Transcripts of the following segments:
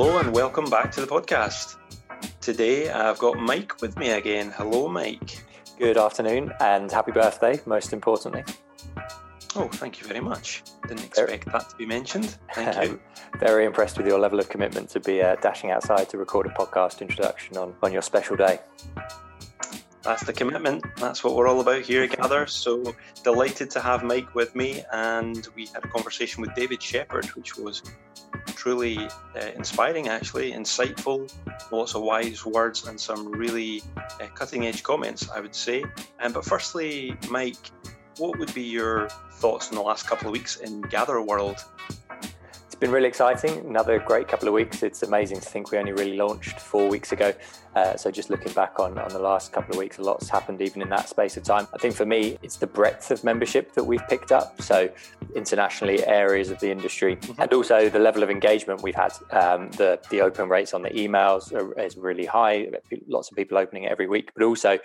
Hello and welcome back to the podcast. Today I've got Mike with me again. Hello, Mike. Good afternoon and happy birthday, most importantly. Oh, thank you very much. Didn't expect that to be mentioned. Thank you. very impressed with your level of commitment to be uh, dashing outside to record a podcast introduction on, on your special day. That's the commitment. That's what we're all about here at Gather. So delighted to have Mike with me. And we had a conversation with David Shepherd, which was truly uh, inspiring, actually, insightful, lots of wise words, and some really uh, cutting edge comments, I would say. Um, but firstly, Mike, what would be your thoughts in the last couple of weeks in Gather World? Been really exciting. Another great couple of weeks. It's amazing to think we only really launched four weeks ago. Uh, so just looking back on, on the last couple of weeks, a lot's happened even in that space of time. I think for me, it's the breadth of membership that we've picked up. So internationally, areas of the industry, mm-hmm. and also the level of engagement we've had. Um, the the open rates on the emails are, is really high. Lots of people opening it every week, but also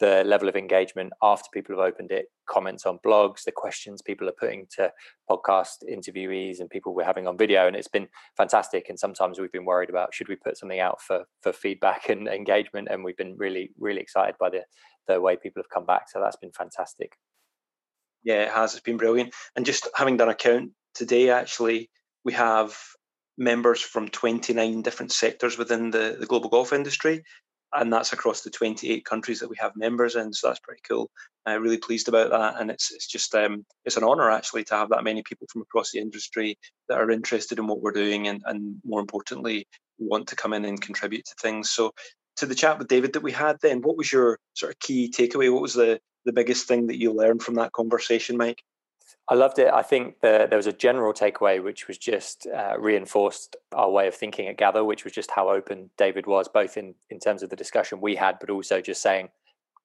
the level of engagement after people have opened it, comments on blogs, the questions people are putting to podcast interviewees and people we're having on video. And it's been fantastic. And sometimes we've been worried about should we put something out for for feedback and engagement. And we've been really, really excited by the the way people have come back. So that's been fantastic. Yeah, it has. It's been brilliant. And just having done a count today, actually, we have members from 29 different sectors within the, the global golf industry and that's across the 28 countries that we have members in. So that's pretty cool. I'm really pleased about that, and it's it's just um, it's an honour actually to have that many people from across the industry that are interested in what we're doing, and and more importantly, want to come in and contribute to things. So to the chat with David that we had, then what was your sort of key takeaway? What was the the biggest thing that you learned from that conversation, Mike? I loved it. I think the, there was a general takeaway, which was just uh, reinforced our way of thinking at Gather, which was just how open David was, both in, in terms of the discussion we had, but also just saying,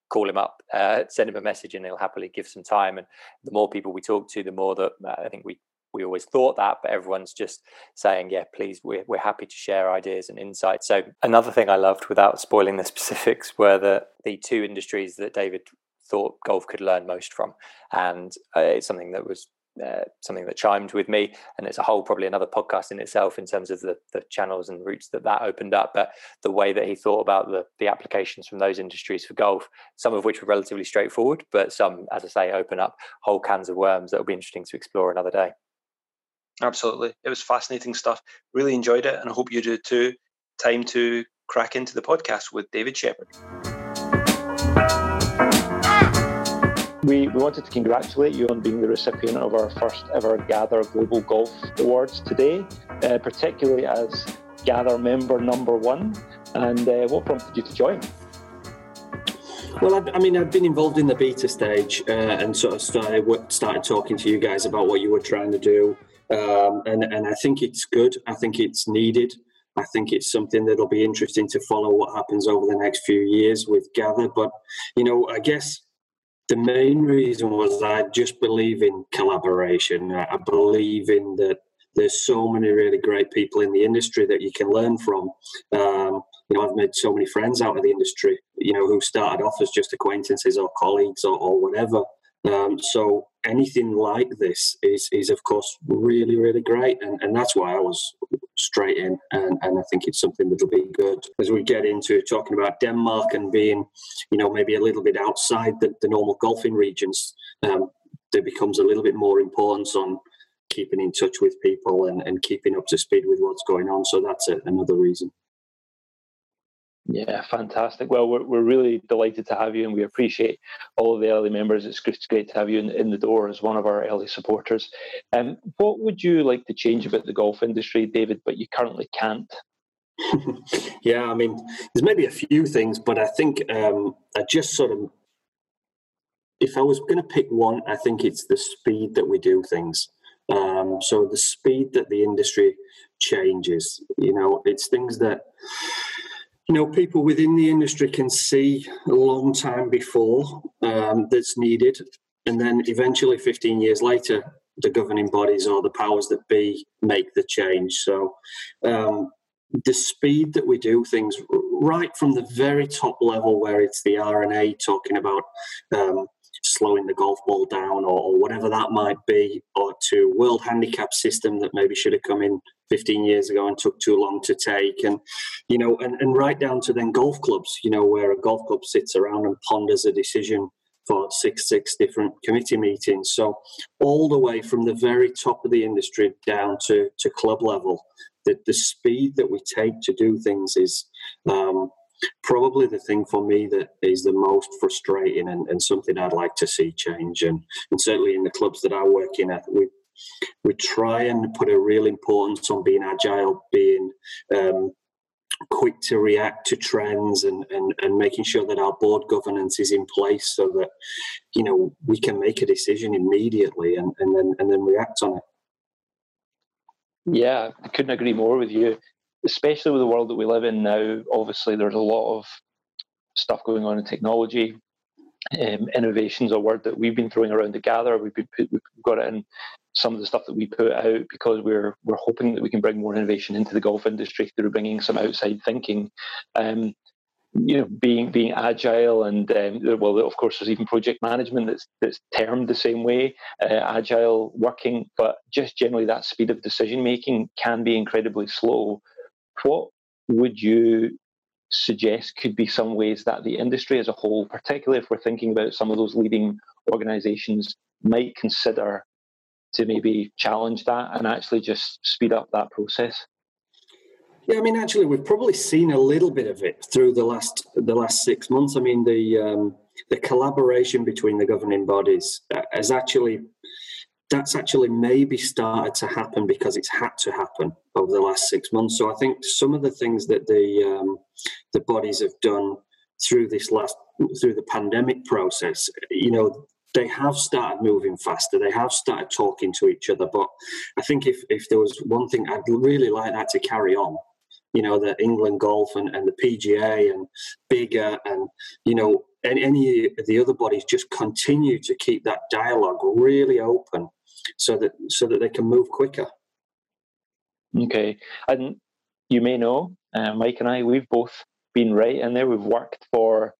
call him up, uh, send him a message, and he'll happily give some time. And the more people we talk to, the more that uh, I think we we always thought that, but everyone's just saying, yeah, please, we're, we're happy to share ideas and insights. So another thing I loved, without spoiling the specifics, were the the two industries that David thought golf could learn most from, and uh, it's something that was uh, something that chimed with me and it's a whole probably another podcast in itself in terms of the, the channels and routes that that opened up but the way that he thought about the, the applications from those industries for golf some of which were relatively straightforward but some as i say open up whole cans of worms that will be interesting to explore another day. Absolutely. It was fascinating stuff. Really enjoyed it and i hope you do too. Time to crack into the podcast with david shepherd We, we wanted to congratulate you on being the recipient of our first ever Gather Global Golf Awards today, uh, particularly as Gather member number one. And uh, what prompted you to join? Well, I, I, mean, I've been involved in the beta stage uh, and sort of started started talking to you guys about what you were trying to do, um, and and I think it's good. I think it's needed. I think it's something that'll be interesting to follow what happens over the next few years with Gather. But you know, I guess the main reason was I just believe in collaboration. I believe in that there's so many really great people in the industry that you can learn from. Um, you know, I've made so many friends out of the industry, you know, who started off as just acquaintances or colleagues or, or whatever. Um, so anything like this is, is of course really, really great, and, and that's why I was straight in, and, and I think it's something that'll be good as we get into talking about Denmark and being, you know, maybe a little bit outside the, the normal golfing regions. Um, there becomes a little bit more importance on keeping in touch with people and, and keeping up to speed with what's going on. So that's a, another reason. Yeah, fantastic. Well, we're, we're really delighted to have you, and we appreciate all of the early members. It's great to have you in, in the door as one of our early supporters. Um, what would you like to change about the golf industry, David, but you currently can't? yeah, I mean, there's maybe a few things, but I think um, I just sort of, if I was going to pick one, I think it's the speed that we do things. Um, so the speed that the industry changes, you know, it's things that you know, people within the industry can see a long time before um, that's needed, and then eventually, 15 years later, the governing bodies or the powers that be make the change. So, um, the speed that we do things, right from the very top level, where it's the R&A talking about um, slowing the golf ball down or, or, whatever that might be, or to world handicap system that maybe should have come in 15 years ago and took too long to take. And, you know, and, and right down to then golf clubs, you know, where a golf club sits around and ponders a decision for six, six different committee meetings. So all the way from the very top of the industry down to, to club level, the, the speed that we take to do things is um, probably the thing for me that is the most frustrating and, and something I'd like to see change. And, and certainly in the clubs that I work in, we we try and put a real importance on being agile, being um, quick to react to trends and, and, and making sure that our board governance is in place so that you know we can make a decision immediately and, and then and then react on it yeah i couldn't agree more with you especially with the world that we live in now, obviously there's a lot of stuff going on in technology. Um, innovation's a word that we've been throwing around to gather. We've, been we've got it in some of the stuff that we put out because we're we're hoping that we can bring more innovation into the golf industry through bringing some outside thinking. Um, you know, being being agile and um, well, of course, there's even project management that's that's termed the same way, uh, agile working. But just generally, that speed of decision making can be incredibly slow what would you suggest could be some ways that the industry as a whole, particularly if we're thinking about some of those leading organizations, might consider to maybe challenge that and actually just speed up that process? Yeah, I mean, actually, we've probably seen a little bit of it through the last the last six months. I mean, the um, the collaboration between the governing bodies uh, has actually that's actually maybe started to happen because it's had to happen over the last six months. So I think some of the things that the um, the bodies have done through this last through the pandemic process, you know, they have started moving faster. They have started talking to each other. But I think if if there was one thing I'd really like that to carry on, you know, the England Golf and, and the PGA and bigger and you know and any of the other bodies just continue to keep that dialogue really open so that so that they can move quicker. Okay, and you may know, uh, Mike and I, we've both been right in there. We've worked for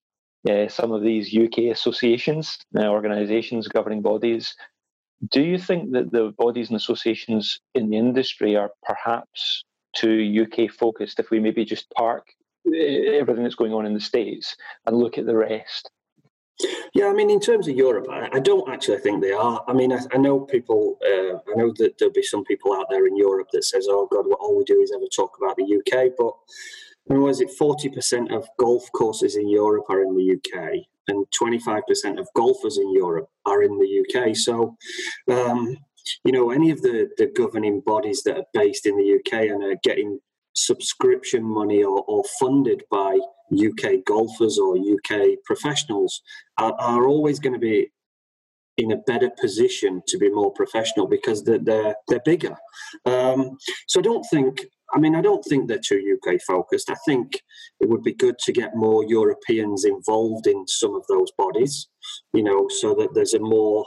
uh, some of these UK associations, uh, organisations, governing bodies. Do you think that the bodies and associations in the industry are perhaps too UK focused? If we maybe just park uh, everything that's going on in the states and look at the rest yeah, I mean, in terms of Europe, I, I don't actually think they are. I mean, I, I know people. Uh, I know that there'll be some people out there in Europe that says, "Oh God, what all we do is ever talk about the UK." But I mean, was it forty percent of golf courses in Europe are in the UK, and twenty five percent of golfers in Europe are in the UK. So, um, you know, any of the the governing bodies that are based in the UK and are getting subscription money or, or funded by UK golfers or UK professionals are, are always going to be in a better position to be more professional because they're they're, they're bigger. Um, so I don't think. I mean, I don't think they're too UK focused. I think it would be good to get more Europeans involved in some of those bodies, you know, so that there's a more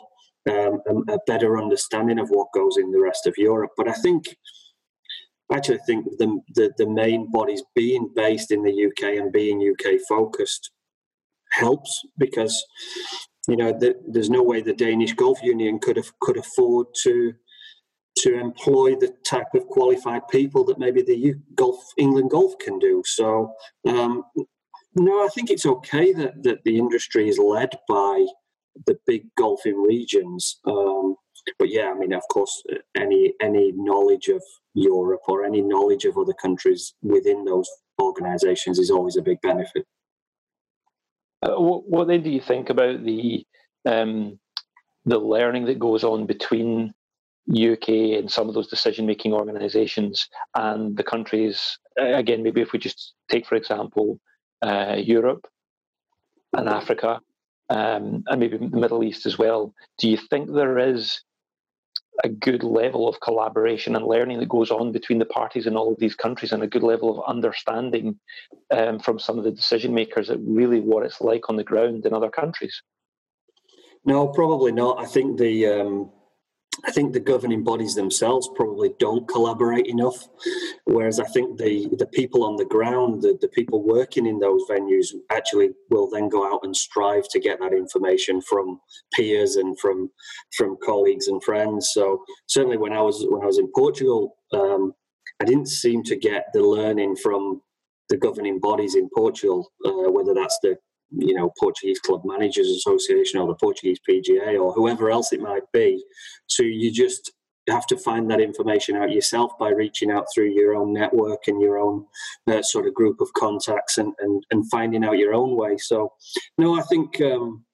um, a, a better understanding of what goes in the rest of Europe. But I think actually think the, the, the main bodies being based in the UK and being UK focused helps because you know the, there's no way the Danish Golf Union could have could afford to to employ the type of qualified people that maybe the U- Golf England Golf can do. So um, no, I think it's okay that that the industry is led by the big golfing regions. Um, but yeah, I mean, of course, any any knowledge of Europe or any knowledge of other countries within those organisations is always a big benefit. Uh, what, what, then do you think about the um, the learning that goes on between UK and some of those decision making organisations and the countries? Again, maybe if we just take, for example, uh, Europe and Africa, um, and maybe the Middle East as well. Do you think there is a good level of collaboration and learning that goes on between the parties in all of these countries and a good level of understanding um, from some of the decision makers at really what it's like on the ground in other countries? No, probably not. I think the um, I think the governing bodies themselves probably don't collaborate enough. Whereas I think the, the people on the ground, the, the people working in those venues, actually will then go out and strive to get that information from peers and from from colleagues and friends. So certainly when I was when I was in Portugal, um, I didn't seem to get the learning from the governing bodies in Portugal, uh, whether that's the you know Portuguese Club Managers Association or the Portuguese PGA or whoever else it might be. So you just have to find that information out yourself by reaching out through your own network and your own uh, sort of group of contacts and, and, and finding out your own way. So, no, I think um,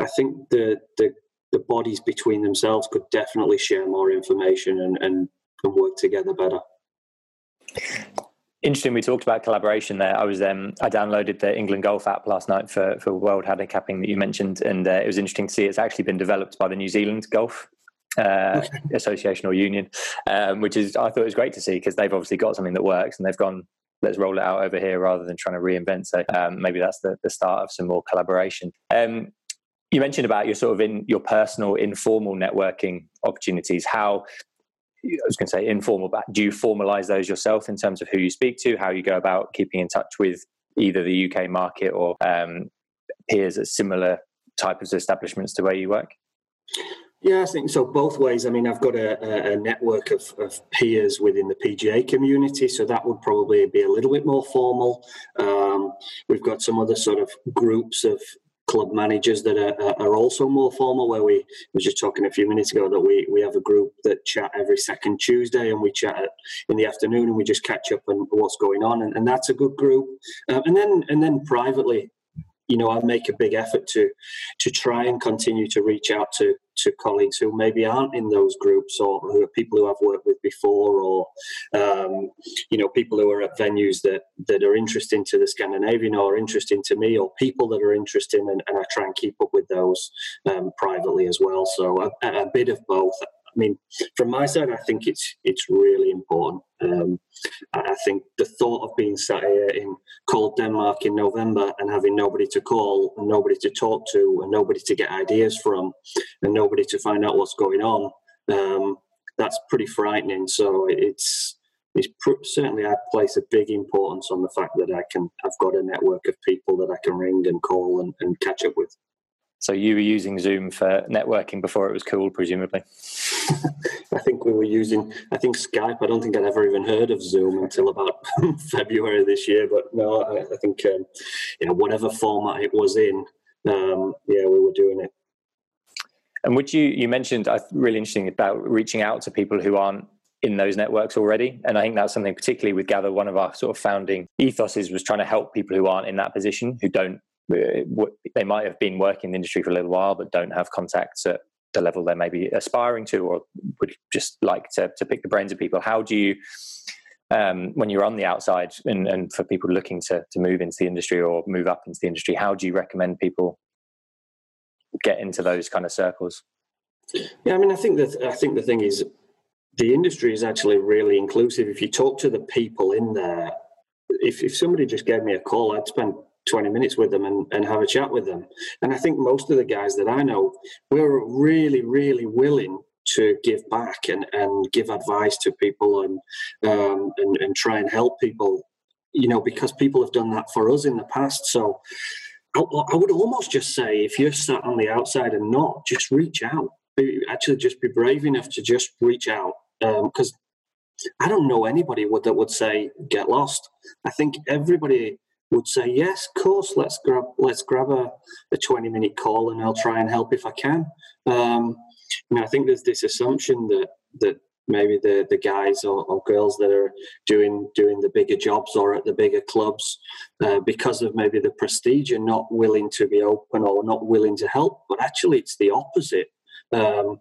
I think the, the the bodies between themselves could definitely share more information and, and, and work together better. Interesting. We talked about collaboration there. I was um, I downloaded the England Golf app last night for for World Handicapping that you mentioned, and uh, it was interesting to see it's actually been developed by the New Zealand Golf uh, okay. Association or Union, um, which is I thought it was great to see because they've obviously got something that works and they've gone let's roll it out over here rather than trying to reinvent. So um, maybe that's the, the start of some more collaboration. Um, you mentioned about your sort of in your personal informal networking opportunities. How I was going to say informal, but do you formalize those yourself in terms of who you speak to, how you go about keeping in touch with either the UK market or um, peers at similar type of establishments to where you work? Yeah, I think so. Both ways. I mean, I've got a, a network of, of, peers within the PGA community, so that would probably be a little bit more formal. Um, we've got some other sort of groups of club managers that are, are also more formal. Where we were just talking a few minutes ago that we we have a group that chat every second Tuesday, and we chat in the afternoon, and we just catch up on what's going on, and, and that's a good group. Um, and then and then privately, you know, I make a big effort to to try and continue to reach out to to colleagues who maybe aren't in those groups or who are people who I've worked with before or um, you know people who are at venues that that are interesting to the Scandinavian or interesting to me or people that are interesting and, and I try and keep up with those um, privately as well. So a, a bit of both I mean, from my side, I think it's it's really important. Um, I think the thought of being sat here in cold Denmark in November and having nobody to call and nobody to talk to and nobody to get ideas from and nobody to find out what's going on, um, that's pretty frightening. So it's it's pr- certainly I place a big importance on the fact that I can I've got a network of people that I can ring and call and, and catch up with. So you were using Zoom for networking before it was cool, presumably. I think we were using, I think Skype. I don't think I'd ever even heard of Zoom until about February this year. But no, I, I think um, you know whatever format it was in, um, yeah, we were doing it. And would you? You mentioned uh, really interesting about reaching out to people who aren't in those networks already. And I think that's something particularly with Gather, one of our sort of founding ethoses was trying to help people who aren't in that position, who don't they might have been working in the industry for a little while but don't have contacts at the level they may be aspiring to or would just like to, to pick the brains of people. How do you um, when you're on the outside and, and for people looking to, to move into the industry or move up into the industry how do you recommend people get into those kind of circles? Yeah i mean i think that i think the thing is the industry is actually really inclusive. If you talk to the people in there if, if somebody just gave me a call i'd spend 20 minutes with them and, and have a chat with them. And I think most of the guys that I know, we're really, really willing to give back and, and give advice to people and, um, and, and try and help people, you know, because people have done that for us in the past. So I, I would almost just say if you're sat on the outside and not, just reach out. Actually, just be brave enough to just reach out because um, I don't know anybody would, that would say get lost. I think everybody would say, yes, of course, let's grab let's grab a, a 20 minute call and I'll try and help if I can. Um, I mean, I think there's this assumption that that maybe the the guys or, or, girls that are doing doing the bigger jobs or at the bigger clubs uh, because of maybe the prestige are not willing to be open or not willing to help but actually it's the opposite um,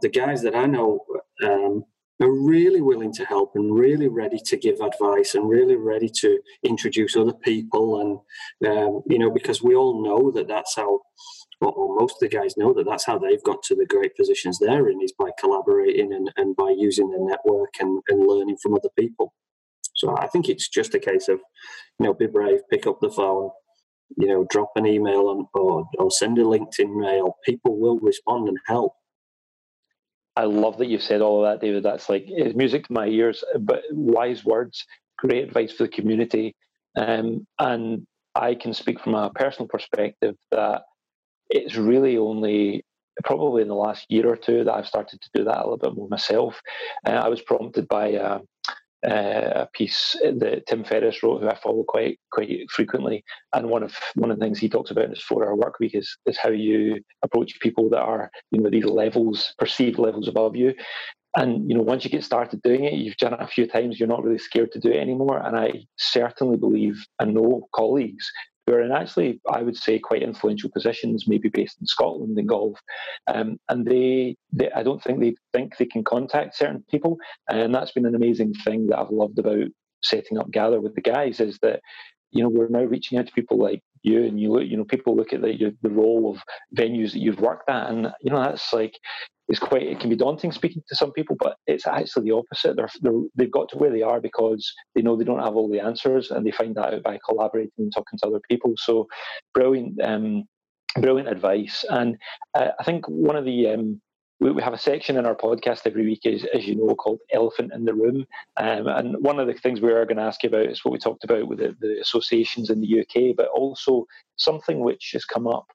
the guys that i know um, are really willing to help and really ready to give advice and really ready to introduce other people. And um, you know because we all know that that's how or most of the guys know that that's how they've got to the great positions they're in is by collaborating and, and by using their network and, and learning from other people. So i think it's just a case of you know be brave pick up the phone you know drop an email on, or, or send a linkedin mail. People will respond and help I love that you've said all of that, David. That's like it's music to my ears, but wise words, great advice for the community. Um, and I can speak from a personal perspective that it's really only probably in the last year or two that I've started to do that a little bit more myself. Uh, I was prompted by uh, uh, a piece that Tim Ferriss wrote, who I follow quite quite frequently, and one of one of the things he talks about in his four-hour work week is is how you approach people that are you know these levels, perceived levels above you. And you know, once you get started doing it, you've done it a few times. You're not really scared to do it anymore. And I certainly believe and know colleagues who are in actually, I would say, quite influential positions, maybe based in Scotland in golf, um, and they, they, I don't think they think they can contact certain people, and that's been an amazing thing that I've loved about setting up Gather with the guys is that you know we're now reaching out to people like you and you look you know people look at the the role of venues that you've worked at and you know that's like it's quite it can be daunting speaking to some people, but it's actually the opposite. They're, they're they've got to where they are because they know they don't have all the answers, and they find that out by collaborating and talking to other people. So, brilliant, um, brilliant advice. And uh, I think one of the um, we, have a section in our podcast every week, as, as you know, called Elephant in the Room. Um, and one of the things we are going to ask you about is what we talked about with the, the associations in the UK, but also something which has come up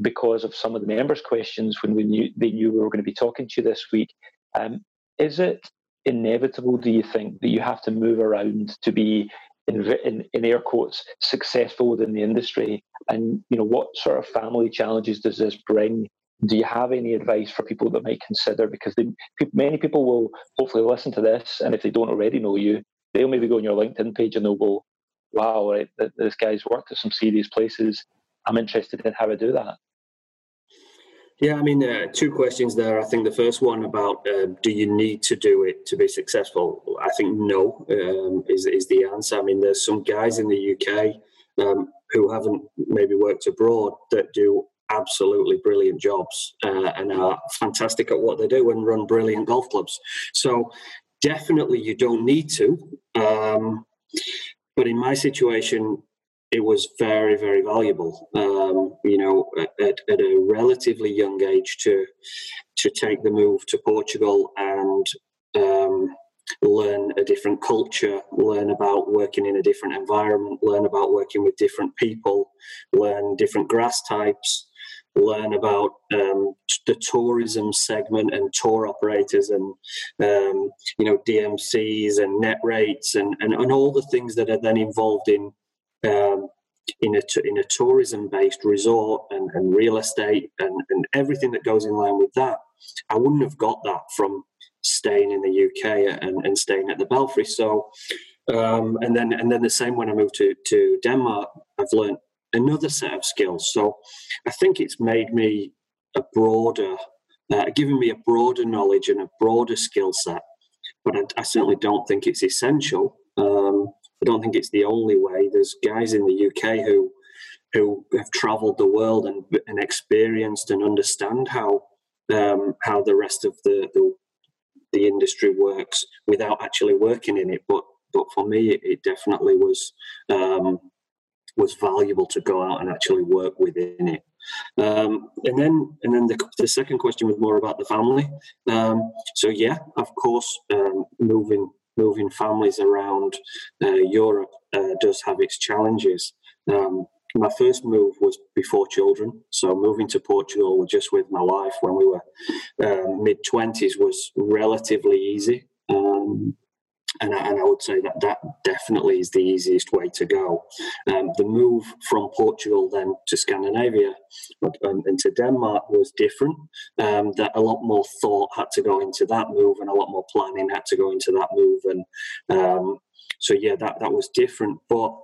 because of some of the members' questions when we knew they knew we were going to be talking to you this week. Um, is it inevitable, do you think, that you have to move around to be in, in, in, air quotes successful within the industry? And you know, what sort of family challenges does this bring? Do you have any advice for people that might consider? Because they, many people will hopefully listen to this, and if they don't already know you, they'll maybe go on your LinkedIn page and they'll go, "Wow, right, this guy's worked at some serious places. I'm interested in how I do that." Yeah, I mean, uh, two questions there. I think the first one about uh, do you need to do it to be successful? I think no um, is is the answer. I mean, there's some guys in the UK um, who haven't maybe worked abroad that do absolutely brilliant jobs uh, and are fantastic at what they do and run brilliant golf clubs. So definitely, you don't need to. Um, but in my situation, it was very, very valuable. Um, you know, at, at, a relatively young age to to take the move to Portugal and um, learn a different culture, learn about working in a different environment, learn about working with different people, learn different grass types, learn about um, the tourism segment and tour operators and um, you know DMCs and net rates and, and, and all the things that are then involved in um, in a in a tourism based resort and, and real estate and, and everything that goes in line with that. I wouldn't have got that from staying in the UK and, and staying at the Belfry. So um, and then and then the same when I moved to to Denmark, I've learned another set of skills. So I think it's made me a broader, uh, given me a broader knowledge and a broader skill set. But I, I, certainly don't think it's essential. Um, I don't think it's the only way. There's guys in the UK who who have travelled the world and, and experienced and understand how um, how the rest of the, the, the industry works without actually working in it. But but for me, it, it definitely was um, was valuable to go out and actually work within it. Um, and then and then the, the, second question was more about the family. Um, so yeah, of course, um, moving moving families around uh, Europe uh, does have its challenges. Um, my first move was before children, so moving to Portugal just with my wife when we were um, mid twenties was relatively easy. Um, and I, and I, would say that that definitely is the easiest way to go. Um, the move from Portugal then to Scandinavia um, and to Denmark was different. Um, that a lot more thought had to go into that move, and a lot more planning had to go into that move, and um, so yeah, that that was different. But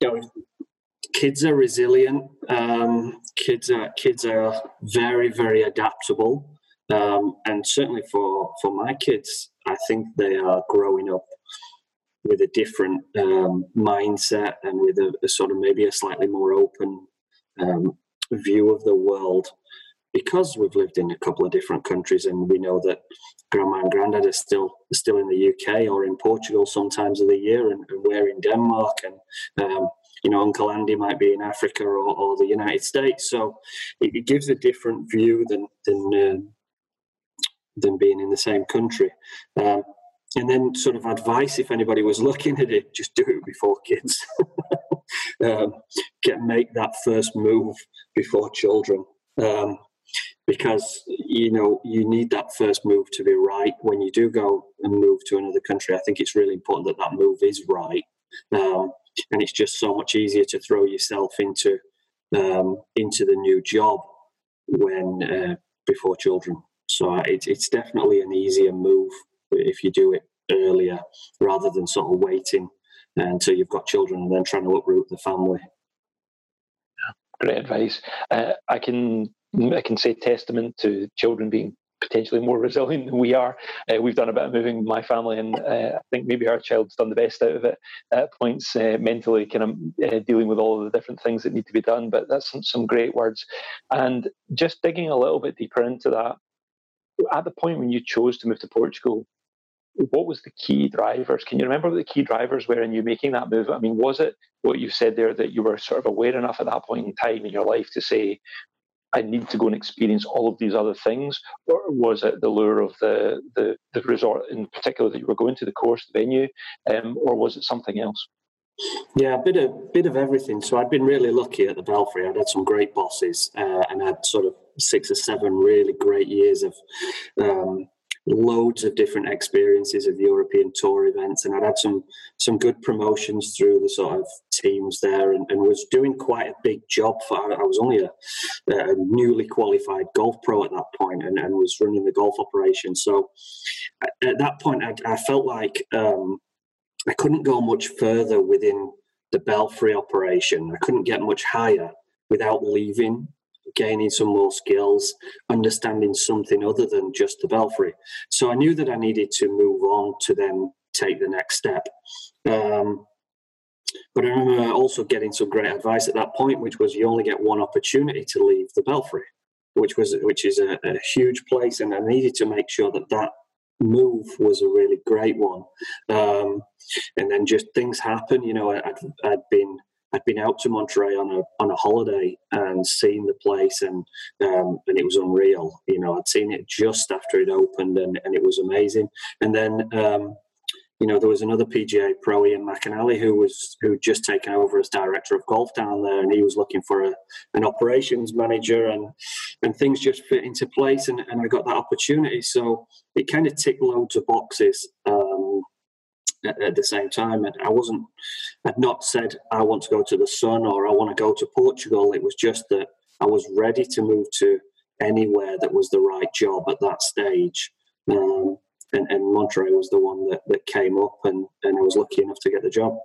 you know, kids are resilient. Um, kids are kids are very very adaptable. Um, and certainly for for my kids, I think they are growing up with a different um, mindset and with a, a, sort of maybe a slightly more open um, view of the world. Because we've lived in a couple of different countries and we know that grandma and granddad are still still in the UK or in Portugal sometimes of the year and, and we're in Denmark and um, you know Uncle Andy might be in Africa or, or the United States. So it, it, gives a different view than than uh, than being in the same country. Um, and then sort of advice if anybody was looking at it just do it before kids. Um, get make that first move before children. Um, because you know you need that first move to be right. When you do go and move to another country i think it's really important that that move is right. Um, and it's just so much easier to throw yourself into um, into the new job when uh, before children so it, it's definitely an easier move if you do it earlier rather than sort of waiting until you've got children and then trying to uproot the family. Great advice. Uh, I can I can say testament to children being potentially more resilient than we are. Uh, we've done a bit of moving my family, and uh, I think maybe our child's done the best out of it at points uh, mentally, kind of uh, dealing with all of the different things that need to be done. But that's some, some great words. And just digging a little bit deeper into that, at the point when you chose to move to Portugal, what was the key drivers? Can you remember what the key drivers were in you making that move? I mean, was it what you said there that you were sort of aware enough at that point in time in your life to say, I need to go and experience all of these other things, or was it the lure of the the, the resort in particular that you were going to, the course, the venue, um, or was it something else? Yeah, a bit of bit of everything. So I'd been really lucky at the Belfry. I'd had some great bosses, uh, and had sort of six or seven really great years of um, loads of different experiences of European tour events, and I'd had some some good promotions through the sort of teams there, and, and was doing quite a big job. For I was only a, a newly qualified golf pro at that point, and, and, was running the golf operation. So at that point, I, I felt like um, I couldn't go much further within the Belfry operation. I couldn't get much higher without leaving gaining some more skills, understanding something other than just the belfry. So I knew that I needed to move on to then take the next step. Um, but I remember also getting some great advice at that point, which was you only get one opportunity to leave the belfry, which was which is a, a huge place, and I needed to make sure that that move was a really great one. Um, and then just things happen. You know, I'd, I'd been I'd been out to Monte Rei on a on a holiday and seen the place, and um, and it was unreal. You know, I'd seen it just after it opened, and, and it was amazing. And then, um, you know, there was another PGA pro, Ian McAnally, who was who just taken over as director of golf down there, and he was looking for a, an operations manager, and and things just fit into place, and, and I got that opportunity. So it kind of ticked loads of boxes. Um, at, at the same time. And I wasn't, I'd not said I want to go to the Sun or I want to go to Portugal. It was just that I was ready to move to anywhere that was the right job at that stage. Um, and, and Monte Rei was the one that, that came up, and, and I was lucky enough to get the job.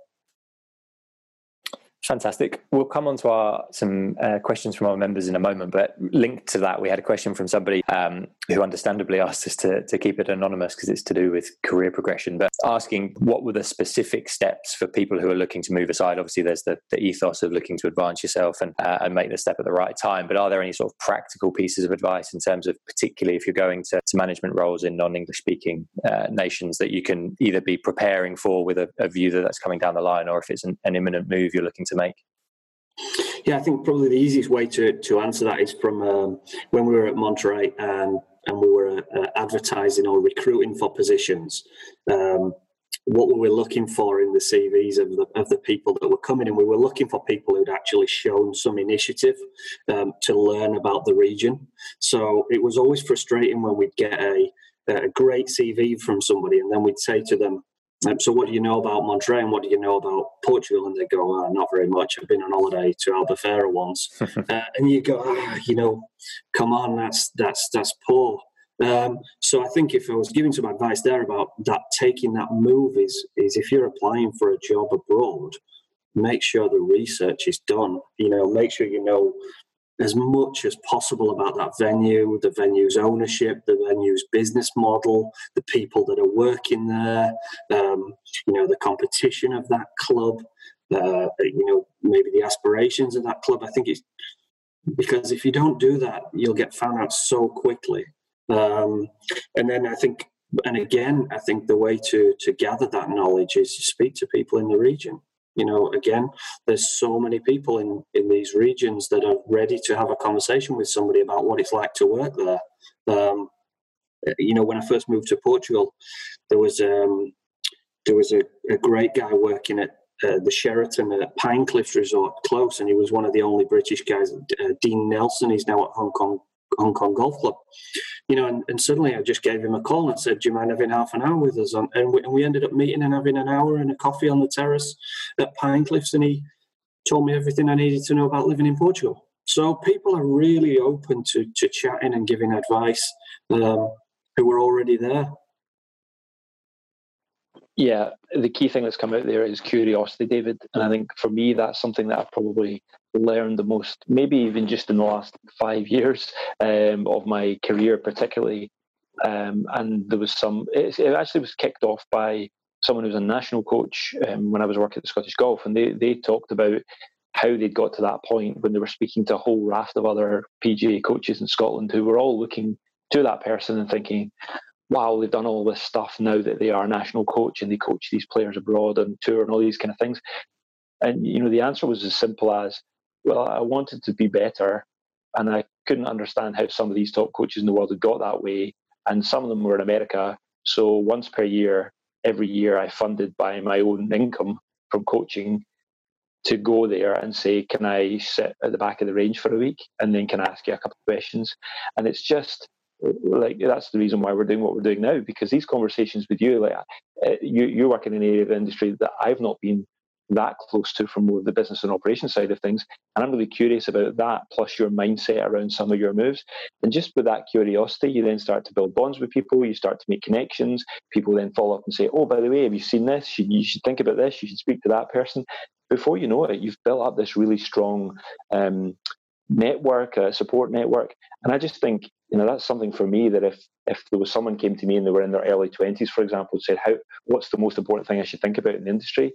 Fantastic. We'll come on to our some uh, questions from our members in a moment, but linked to that, we had a question from somebody um, who understandably asked us to, to keep it anonymous because it's to do with career progression, but asking what were the specific steps for people who are looking to move aside? Obviously, there's the, the ethos of looking to advance yourself and, uh, and make the step at the right time, but are there any sort of practical pieces of advice in terms of, particularly if you're going to, to management roles in non English speaking uh, nations, that you can either be preparing for with a, a, view that that's coming down the line, or if it's an, an imminent move you're looking to make? Yeah, I think probably the easiest way to, to answer that is from um, when we were at Monte Rei and, and we were uh, advertising or recruiting for positions. Um, what were we were looking for in the CVs of the, of the people that were coming in, we were looking for people who'd actually shown some initiative um, to learn about the region. So it was always frustrating when we'd get a, a great CV from somebody and then we'd say to them, um, so, what do you know about Monte Rei and what do you know about Portugal? And they go, oh, not very much. I've been on holiday to Albufeira once, uh, and you go, ah, you know, come on, that's that's that's poor. Um, so, I think if I was giving some advice there about that, taking that move is is if you're applying for a job abroad, make sure the research is done. You know, make sure you know as much as possible about that venue, the venue's ownership, the venue's business model, the people that are working there, um, you know, the competition of that club, uh, you know, maybe the aspirations of that club. I think it's because if you don't do that, you'll get found out so quickly. Um, and then I think, and again, I think the way to to gather that knowledge is to speak to people in the region. You know, again, there's so many people in, in these regions that are ready to have a conversation with somebody about what it's like to work there. Um, you know, when I first moved to Portugal, there was um, there was a, a great guy working at uh, the Sheraton at Pine Cliff Resort close, and he was one of the only British guys. Uh, Dean Nelson, he's now at Hong Kong Hong Kong Golf Club. You know, and, and, suddenly I just gave him a call and said, "Do you mind having half an hour with us?" On, and, we, and we ended up meeting and having an hour and a coffee on the terrace at Pine Cliffs, and he told me everything I needed to know about living in Portugal. So people are really open to to chatting and giving advice um, who were already there. Yeah, the key thing that's come out there is curiosity, David. And I think for me, that's something that I've probably learned the most, maybe even just in the last five years um, of my career, particularly. Um, and there was some, it, it, actually was kicked off by someone who was a national coach um, when I was working at the Scottish Golf. And they, they talked about how they'd got to that point when they were speaking to a whole raft of other PGA coaches in Scotland who were all looking to that person and thinking, wow, they've done all this stuff now that they are a national coach and they coach these players abroad on tour and all these kind of things. And you know, the answer was as simple as, well, I wanted to be better, and I couldn't understand how some of these top coaches in the world had got that way. And some of them were in America. So once per year, every year, I funded by my own income from coaching to go there and say, can I sit at the back of the range for a week, and then can I ask you a couple of questions? And it's just like that's the reason why we're doing what we're doing now because these conversations with you like uh, you you work in an area of industry that I've not been that close to from more of the business and operation side of things and I'm really curious about that plus your mindset around some of your moves and just with that curiosity you then start to build bonds with people you start to make connections people then follow up and say oh by the way have you seen this you, you should think about this you should speak to that person before you know it you've built up this really strong um, network, a support network. And I just think, you know, that's something for me that if if there was someone came to me and they were in their early twenties, for example, and said, "How? What's the most important thing I should think about in the industry?"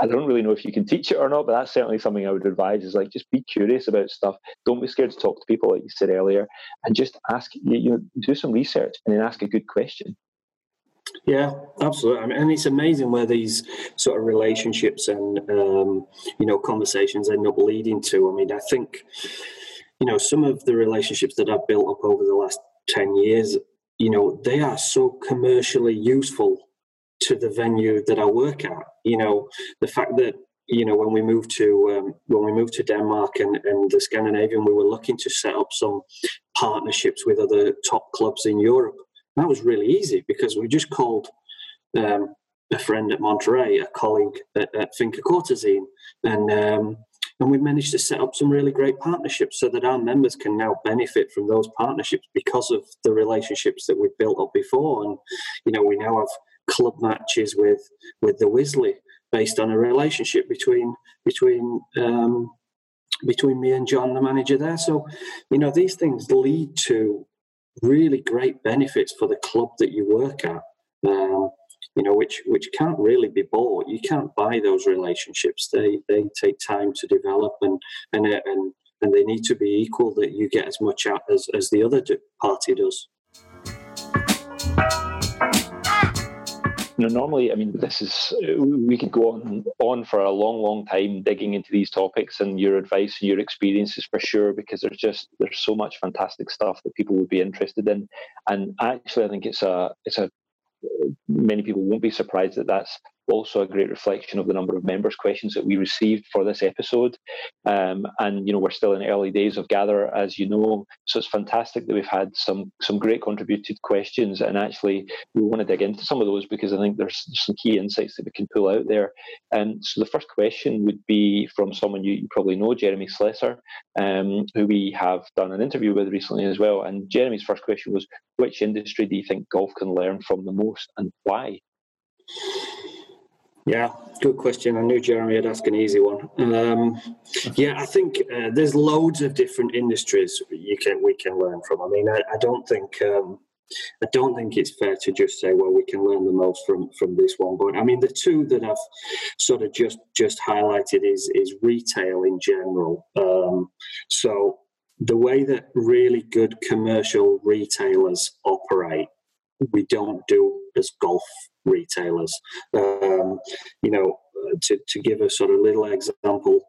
I don't really know if you can teach it or not, but that's certainly something I would advise. Is like just be curious about stuff. Don't be scared to talk to people, like you said earlier, and just ask. You know, do some research and then ask a good question. Yeah, absolutely. I mean, and it's amazing where these sort of relationships and um, you know conversations end up leading to. I mean, I think you know some of the relationships that I've built up over the last ten years, you know, they are so commercially useful to the venue that I work at. You know, the fact that you know when we moved to um, when we moved to Denmark and, and the Scandinavian, we were looking to set up some partnerships with other top clubs in Europe that was really easy because we just called um, a friend at Monte Rei, a colleague at, at Finca Cortesin, and um, and we've managed to set up some really great partnerships so that our members can now benefit from those partnerships because of the relationships that we've built up before. And you know, we now have club matches with with the Wisley based on a relationship between between um, between me and John, the manager there. So, you know, these things lead to really great benefits for the club that you work at. Um, you know, which which can't really be bought. You can't buy those relationships. They they take time to develop, and and uh, and and they need to be equal. That you get as much out as as the other party does you know, normally, I mean, this is we could go on on for a long, long time digging into these topics and your advice and your experiences for sure, because there's just there's so much fantastic stuff that people would be interested in, and actually, I think it's a it's a many people won't be surprised that that's also a great reflection of the number of members' questions that we received for this episode. Um, and you know, we're still in early days of Gather, as you know, so it's fantastic that we've had some some great contributed questions. And actually, we want to dig into some of those because I think there's some key insights that we can pull out there. And so the first question would be from someone you, you probably know, Jeremy Slessor, um, who we have done an interview with recently as well. And Jeremy's first question was, which industry do you think golf can learn from the most, and why? Yeah, good question. I knew Jeremy would ask an easy one. Um, yeah, I think uh, there's loads of different industries you can we can learn from. I mean, I, I don't think um, I don't think it's fair to just say, well, we can learn the most from from this one. But I mean, the two that I've sort of just just highlighted is is retail in general. Um, so the way that really good commercial retailers operate, we don't do as golf retailers. Um, you know, to, to give a sort of little example,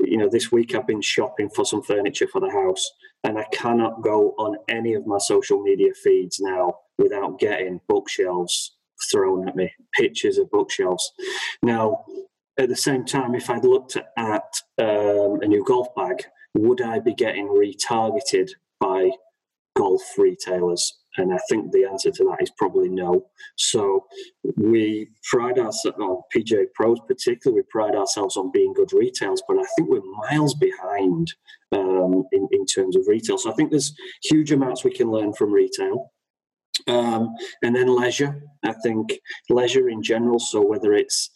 you know, this week I've been shopping for some furniture for the house, and I cannot go on any of my social media feeds now without getting bookshelves thrown at me, pictures of bookshelves. Now, at the same time, if I'd looked at um, a new golf bag, would I be getting retargeted by golf retailers? And I think the answer to that is probably no. So we pride ourselves, on PGA Pros particularly, we pride ourselves on being good retails, but I think we're miles behind um, in, in terms of retail. So I think there's huge amounts we can learn from retail. Um, and then leisure, I think leisure in general. So whether it's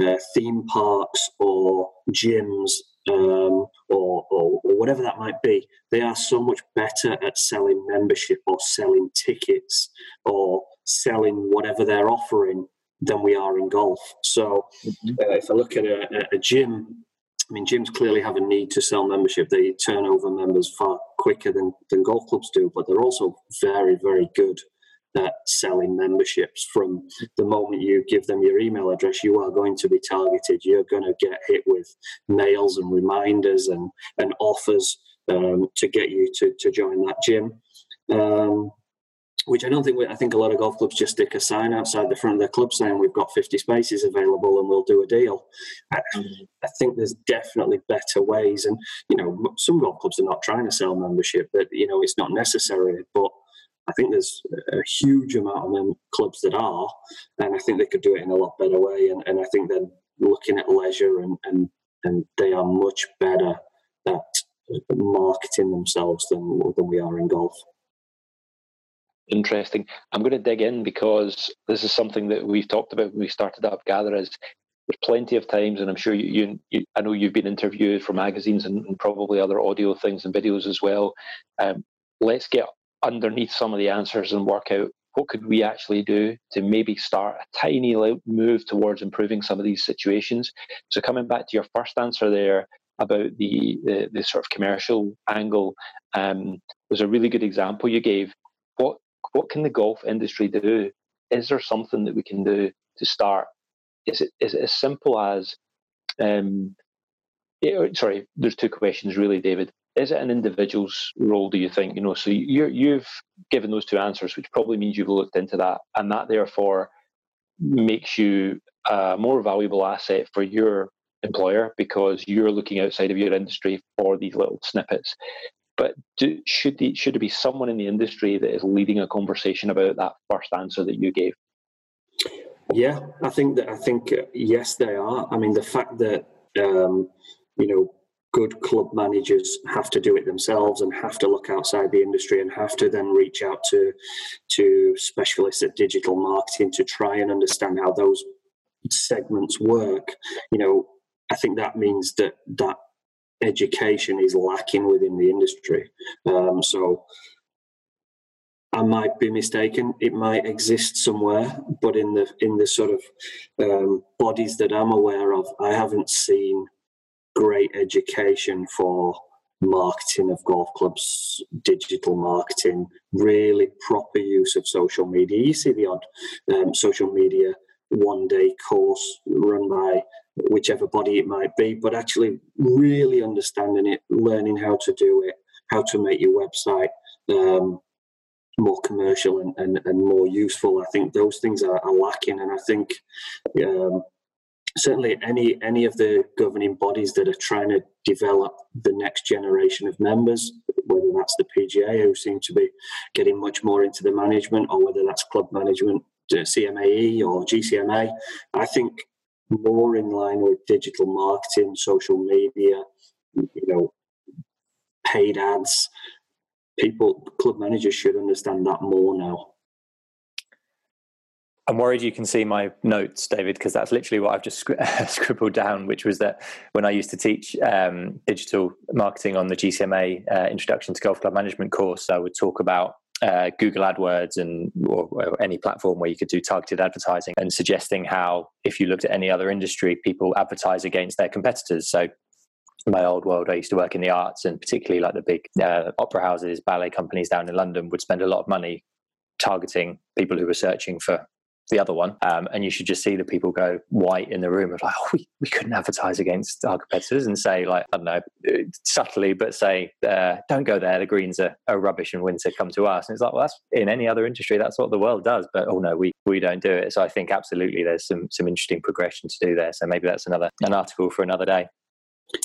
uh, theme parks or gyms um, or, or, or, whatever that might be, they are so much better at selling membership or selling tickets or selling whatever they're offering than we are in golf. So mm-hmm. uh, if I look at a, a, gym, I mean, gyms clearly have a need to sell membership. They turn over members far quicker than, than golf clubs do, but they're also very, very good at selling memberships from the moment you give them your email address you are going to be targeted you're going to get hit with mails and reminders and, and offers um, to get you to, to join that gym um, which I don't think we, I think a lot of golf clubs just stick a sign outside the front of their club saying we've got 50 spaces available and we'll do a deal. I, I, think there's definitely better ways, and you know some golf clubs are not trying to sell membership, but you know it's not necessary. But I think there's a huge amount of them clubs that are, and I think they could do it in a lot better way. And, and I think they're looking at leisure, and, and and they are much better at marketing themselves than than we are in golf. Interesting. I'm going to dig in because this is something that we've talked about when we started up Gather. Is there's plenty of times, and I'm sure you, you, you I know you've been interviewed for magazines and, and, probably other audio things and videos as well. Um, let's get underneath some of the answers and work out what could we actually do to maybe start a tiny move towards improving some of these situations. So coming back to your first answer there about the the, the sort of commercial angle, um, was a really good example you gave. What what can the golf industry do? Is there something that we can do to start? Is it is it as simple as um, it, sorry, there's two questions really, David is it an individual's role do you think? You know so you you've given those two answers which probably means you've looked into that and that therefore makes you a more valuable asset for your employer because you're looking outside of your industry for these little snippets. But do, should the, should there be someone in the industry that is leading a conversation about that first answer that you gave? Yeah i think that i think uh, yes they are. I mean the fact that um, you know good club managers have to do it themselves and have to look outside the industry and have to then reach out to to specialists at digital marketing to try and understand how those segments work you know i think that means that that education is lacking within the industry um, so I might be mistaken. It might exist somewhere, but in the in the sort of um, bodies that I'm aware of, I haven't seen great education for marketing of golf clubs, digital marketing, really proper use of social media. You see the odd um, social media one day course run by whichever body it might be, but actually really understanding it, learning how to do it, how to make your website um, more commercial and, and, and, more useful. I think those things are, are lacking, and I think um, certainly any any of the governing bodies that are trying to develop the next generation of members, whether that's the PGA who seem to be getting much more into the management, or whether that's club management, uh, CMAE or GCMA, I think more in line with digital marketing, social media, you know, paid ads. People, club managers should understand that more now. I'm worried you can see my notes, David, because that's literally what I've just scribbled down, which was that when I used to teach um, digital marketing on the GCMA uh, Introduction to Golf Club Management course, I would talk about uh, Google AdWords and or, or, any platform where you could do targeted advertising and suggesting how, if you looked at any other industry, people advertise against their competitors. So in my old world, I used to work in the arts, and particularly like the big uh, opera houses, ballet companies down in London would spend a lot of money targeting people who were searching for the other one. Um, and you should just see the people go white in the room of like, oh, we, we couldn't advertise against our competitors and say, like, I don't know, subtly, but say, uh, don't go there. The greens are, are rubbish in winter. Come to us. And it's like, well, that's in any other industry. That's what the world does. But oh no, we, we don't do it. So I think absolutely there's some, some interesting progression to do there. So maybe that's another, an article for another day.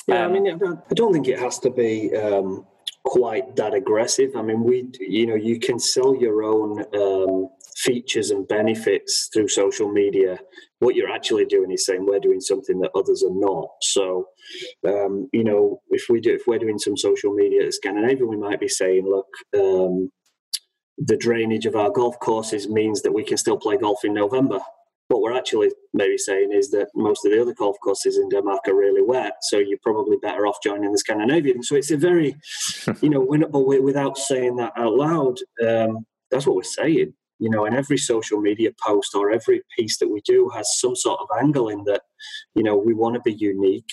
Yeah, um, I mean, I don't, I don't think it has to be um, quite that aggressive. I mean, we, you know, you can sell your own um, features and benefits through social media. What you're actually doing is saying we're doing something that others are not. So, um, you know, if we do, if we're doing some social media at Scandinavia, we might be saying, look. Um, the drainage of our golf courses means that we can still play golf in November what we're actually maybe saying is that most of the other golf courses in Denmark are really wet, so you're probably better off joining the Scandinavian. So it's a very, you know, we're not, but without saying that out loud, um, that's what we're saying. You know, and every social media post or every piece that we do has some sort of angle in that, you know, we want to be unique.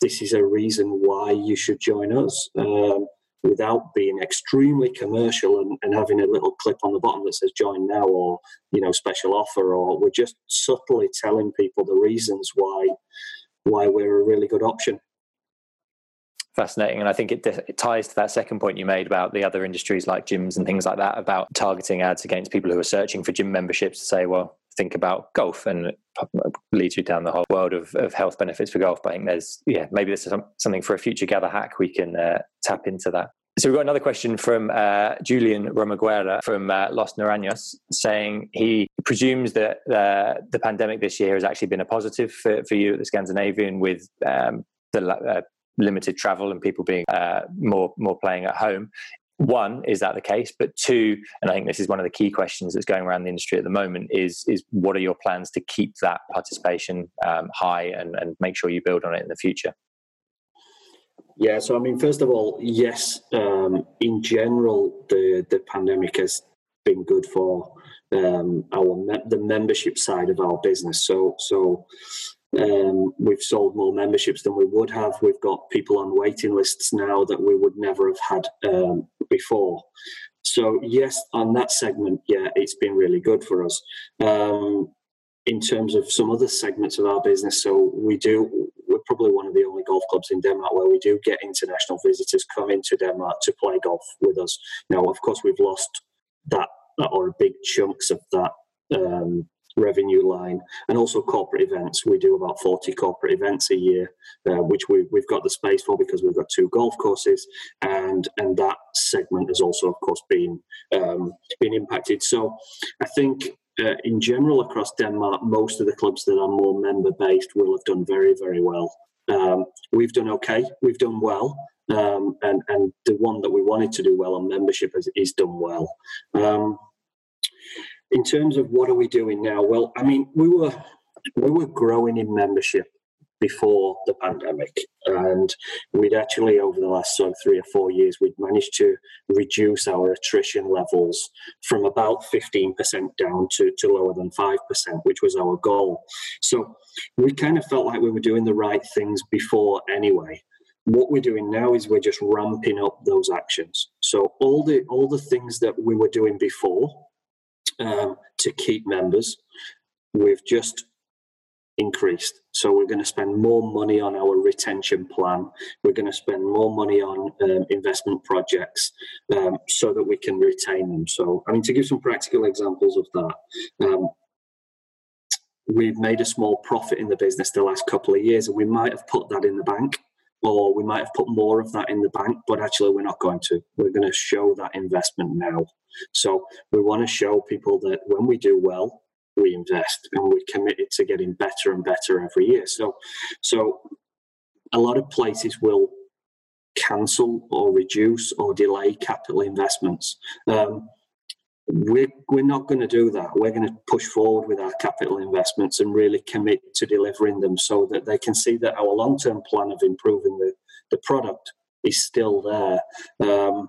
This is a reason why you should join us. Um, without being extremely commercial and, and, having a little clip on the bottom that says join now or you know special offer or we're just subtly telling people the reasons why why we're a really good option fascinating and i think it, it, ties to that second point you made about the other industries like gyms and things like that about targeting ads against people who are searching for gym memberships to say well think about golf and leads you down the whole world of, of health benefits for golf. But I think there's, yeah, maybe this is something for a future gather hack. We can uh, tap into that. So we've got another question from uh, Julian Romaguera from uh, Los Naranjos saying he presumes that uh, the pandemic this year has actually been a positive for, for you at the Scandinavian with um, the uh, limited travel and people being uh, more more playing at home. One is that the case? But two and i think this is one of the key questions that's going around the industry at the moment is is what are your plans to keep that participation um, high and, and make sure you build on it in the future? Yeah so i mean first of all yes um, in general the the pandemic has been good for um, our me- the membership side of our business. So so um, we've sold more memberships than we would have. We've got people on waiting lists now that we would never have had um, before. So yes, on that segment, yeah, it's been really good for us. Um, in terms of some other segments of our business, so we do. We're probably one of the only golf clubs in Denmark where we do get international visitors come into Denmark to play golf with us. Now, of course, we've lost that or big chunks of that um, revenue line and also corporate events. We do about 40 corporate events a year uh, which we, we've got the space for because we've got two golf courses and and that segment has also of course been um, been impacted. So i think uh, in general across denmark most of the clubs that are more member based will have done very very well. Um, we've done okay. We've done well. Um, and and the one that we wanted to do well on membership is, is done well. Um, in terms of what are we doing now? Well, I mean, we were we were growing in membership before the pandemic, and we'd actually over the last sort of three or four years we'd managed to reduce our attrition levels from about fifteen percent down to, to lower than five percent, which was our goal. So we kind of felt like we were doing the right things before anyway what we're doing now is we're just ramping up those actions so all the all the things that we were doing before um, to keep members. We've just increased. So we're going to spend more money on our retention plan. We're going to spend more money on um, investment projects um, so that we can retain them. So, I mean, to give some practical examples of that, um, we've made a small profit in the business the last couple of years, and we might have put that in the bank. Or we might have put more of that in the bank, but actually, we're not going to. We're going to show that investment now. So we want to show people that when we do well, we invest and we're committed to getting better and better every year. So, so a lot of places will cancel or reduce or delay capital investments. Um, we're, we're not going to do that. We're going to push forward with our capital investments and really commit to delivering them so that they can see that our long term plan of improving the, the product is still there. Um,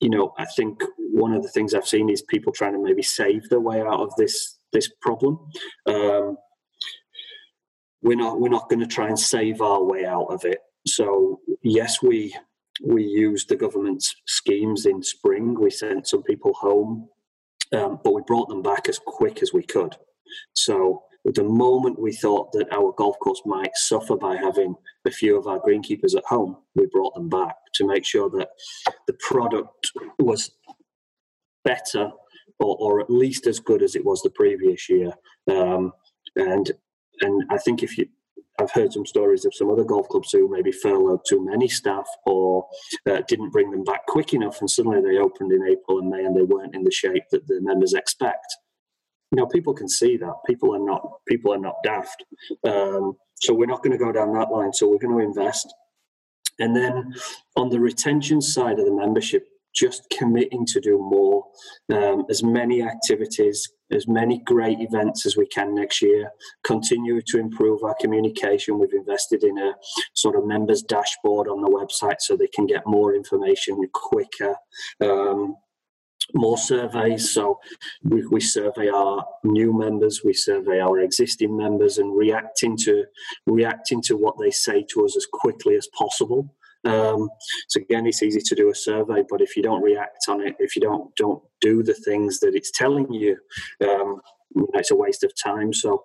you know, I think one of the things I've seen is people trying to maybe save their way out of this this problem. Um, we're not we're not going to try and save our way out of it. So yes, we we used the government's schemes in spring. We sent some people home um, but we brought them back as quick as we could. So at the moment we thought that our golf course might suffer by having a few of our greenkeepers at home, we brought them back to make sure that the product was better or, or at least as good as it was the previous year. Um, and and I think if you I've heard some stories of some other golf clubs who maybe furloughed too many staff or uh, didn't bring them back quick enough, and suddenly they opened in April and May and they weren't in the shape that the members expect. Know, people can see that. People are not people are not daft. Um, so we're not going to go down that line. So we're going to invest. And then on the retention side of the membership, just committing to do more, um, as many activities, as many great events as we can next year, continue to improve our communication. We've invested in a sort of members dashboard on the website so they can get more information quicker. Um, more surveys. So we, we, survey our new members, we survey our existing members, and reacting to reacting to what they say to us as quickly as possible. Um, so again, it's easy to do a survey, but if you don't react on it, if you don't don't do the things that it's telling you, um, you know, it's a waste of time. So,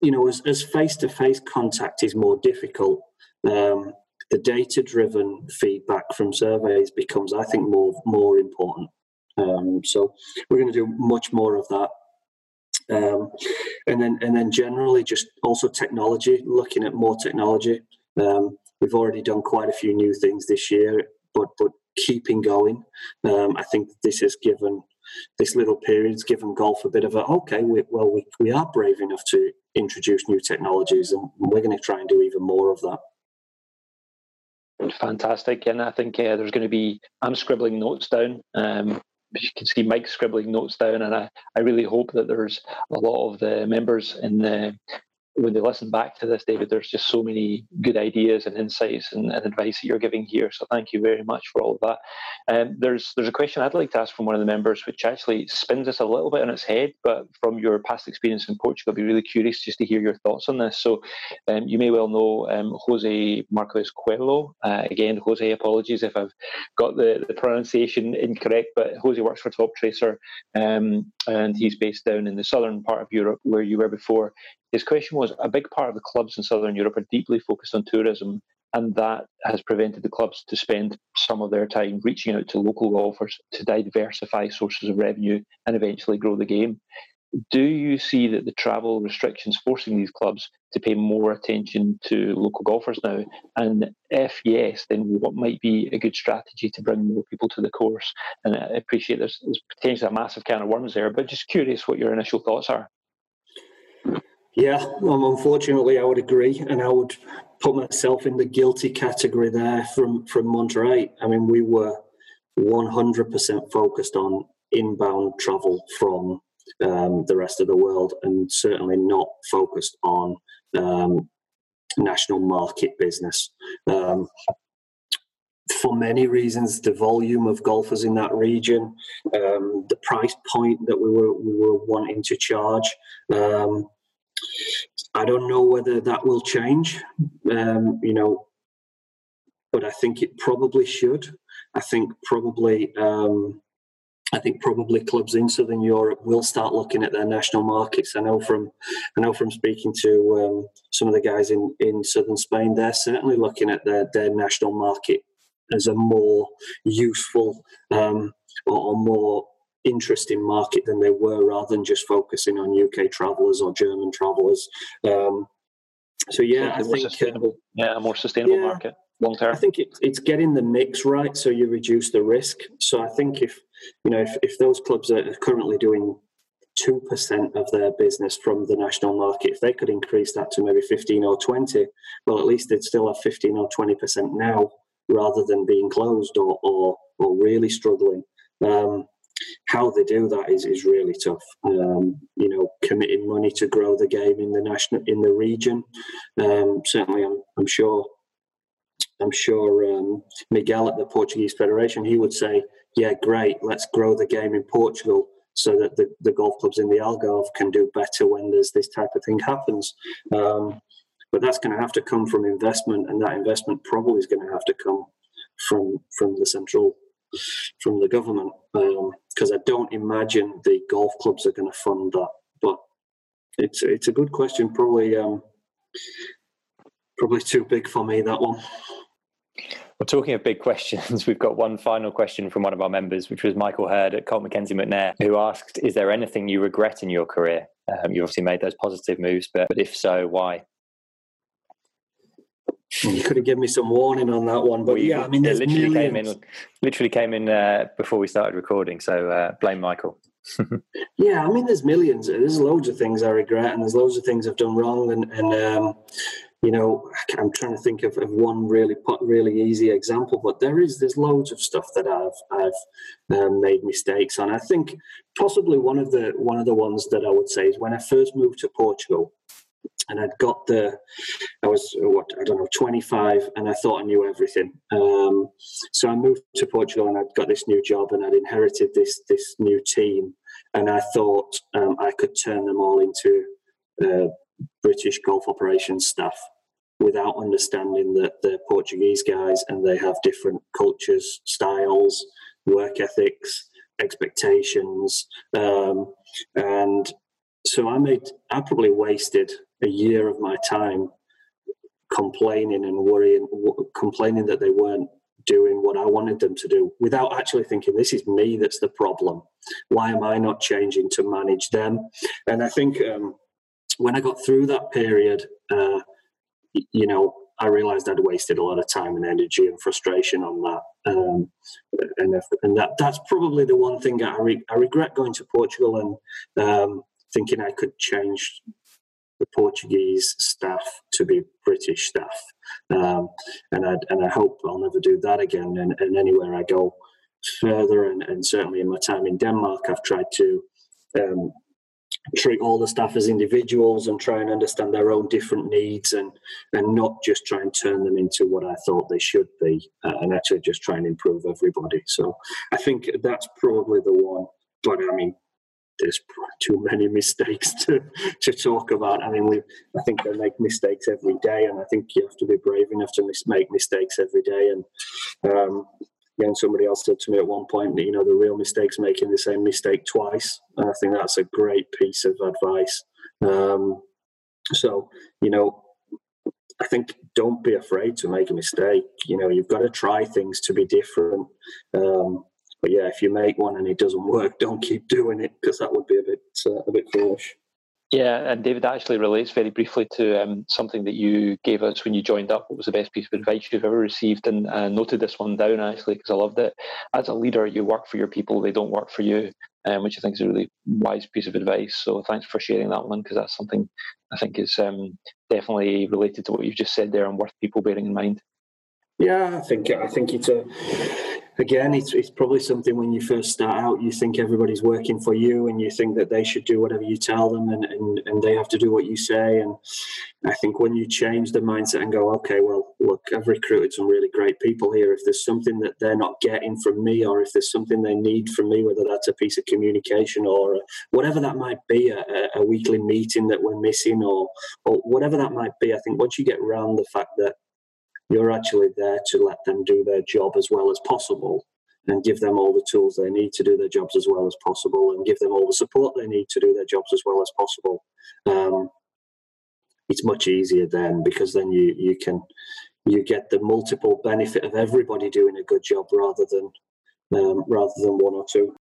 you know, as face to face contact is more difficult, um, the data driven feedback from surveys becomes, I think, more more important. Um, so we're going to do much more of that. Um, and then and then generally just also technology, looking at more technology. Um, We've already done quite a few new things this year, but but keeping going. Um, I think this has given this little period has given golf a bit of a okay. We, well, we we are brave enough to introduce new technologies, and we're going to try and do even more of that. Fantastic, and I think uh, there's going to be. I'm scribbling notes down. Um, you can see Mike scribbling notes down, and I, I really hope that there's a lot of the members in the when they listen back to this, David, there's just so many good ideas and insights and, and advice that you're giving here. So thank you very much for all of that. Um, there's there's a question I'd like to ask from one of the members, which actually spins us a little bit on its head, but from your past experience in Portugal, I'd be really curious just to hear your thoughts on this. So um, you may well know um, Jose Marquez Coelho. Uh, again, Jose, apologies if I've got the, the pronunciation incorrect, but Jose works for Toptracer um, and he's based down in the southern part of Europe where you were before. His question was a big part of the clubs in Southern Europe are deeply focused on tourism, and that has prevented the clubs to spend some of their time reaching out to local golfers to diversify sources of revenue and eventually grow the game. Do you see that the travel restrictions forcing these clubs to pay more attention to local golfers now? And if yes, then what might be a good strategy to bring more people to the course? And I appreciate there's, there's potentially a massive can of worms there, but just curious what your initial thoughts are. Yeah, um, unfortunately, I would agree, and I would put myself in the guilty category there from from Monte Rei. I mean, we were 100% focused on inbound travel from um, the rest of the world, and certainly not focused on um, national market business. Um, for many reasons, the volume of golfers in that region, um, the price point that we were we were wanting to charge. I don't know whether that will change, um, you know, but I think it probably should. I think probably. Um, I think probably clubs in Southern Europe will start looking at their national markets. I know from, I know from speaking to um, some of the guys in, in Southern Spain, they're certainly looking at their, their national market as a more useful um, or, or, more interesting market than they were rather than just focusing on UK travellers or German travellers. Um, so yeah, I think uh, yeah, a more sustainable yeah, market long term. I think it, it's getting the mix right, so you reduce the risk. So I think if you know if, if those clubs are currently doing two percent of their business from the national market, if they could increase that to maybe fifteen or twenty, well, at least they'd still have fifteen or twenty percent now, rather than being closed or or, or really struggling. Um, how they do that is, is really tough. Um, you know, committing money to grow the game in the national in the region. Um, certainly, I'm, I'm sure. I'm sure um, Miguel at the Portuguese Federation he would say, "Yeah, great. Let's grow the game in Portugal." So that the, the golf clubs in the Algarve can do better when there's this type of thing happens. Um, but that's going to have to come from investment, and that investment probably is going to have to come from from the central from the government. Um, because I don't imagine the golf clubs are going to fund that. But it's it's a good question. Probably um, probably too big for me that one. Well, talking of big questions, we've got one final question from one of our members, which was Michael Hurd at Colt McKenzie McNair, who asked, "Is there anything you regret in your career? Um, you obviously made those positive moves, but, but if so, why?" You could have given me some warning on that one, but yeah, I mean, there's literally millions. came in, literally came in uh, before we started recording. So uh, blame Michael. yeah, I mean, there's millions. There's loads of things I regret, and there's loads of things I've done wrong, and and um, you know, I'm trying to think of, of one really really easy example, but there is there's loads of stuff that I've I've um, made mistakes on. I think possibly one of the one of the ones that I would say is when I first moved to Portugal and I'd got the, I was what I don't know, 25, and I thought I knew everything. Um, so I moved to Portugal, and I'd got this new job, and I'd inherited this this new team, and I thought um, I could turn them all into uh, British golf operations staff without understanding that they're Portuguese guys and they have different cultures, styles, work ethics, expectations, um, and so I made I probably wasted a year of my time complaining and worrying, w- complaining that they weren't doing what I wanted them to do without actually thinking this is me that's the problem. Why am I not changing to manage them? And I think um, when I got through that period, uh, you know, I realized I'd wasted a lot of time and energy and frustration on that. Um, and, if, and that that's probably the one thing I, re- I regret going to Portugal and um, thinking I could change the Portuguese staff to be British staff. Um, and, I, and I hope I'll never do that again. And, and anywhere I go further, and, and, certainly in my time in Denmark, I've tried to um, treat all the staff as individuals and try and understand their own different needs and, and not just try and turn them into what I thought they should be uh, and actually just try and improve everybody. So I think that's probably the one. But I mean, there's too many mistakes to, to talk about. I mean, we I think they make mistakes every day, and I think you have to be brave enough to mis- make mistakes every day. And um, somebody else said to me at one point that you know the real mistake's making the same mistake twice, and I think that's a great piece of advice. Um, so you know, I think don't be afraid to make a mistake. You know, you've got to try things to be different. Um, but yeah, if you make one and it doesn't work, don't keep doing it because that would be a bit uh, a bit foolish. Yeah, and David actually relates very briefly to um, something that you gave us when you joined up. What was the best piece of advice you've ever received? And uh, noted this one down actually because I loved it. As a leader, you work for your people; they don't work for you, um, which I think is a really wise piece of advice. So thanks for sharing that one because that's something I think is um, definitely related to what you've just said there and worth people bearing in mind. Yeah, I think I think it's a again, it's, it's probably something when you first start out, you think everybody's working for you and you think that they should do whatever you tell them and, and, and they have to do what you say. And I think when you change the mindset and go, okay, well, look, I've recruited some really great people here. If there's something that they're not getting from me or if there's something they need from me, whether that's a piece of communication or whatever that might be, a, a weekly meeting that we're missing or, or whatever that might be, I think once you get around the fact that you're actually there to let them do their job as well as possible and give them all the tools they need to do their jobs as well as possible and give them all the support they need to do their jobs as well as possible. Um, it's much easier then because then you, you can you get the multiple benefit of everybody doing a good job rather than um, rather than one or two.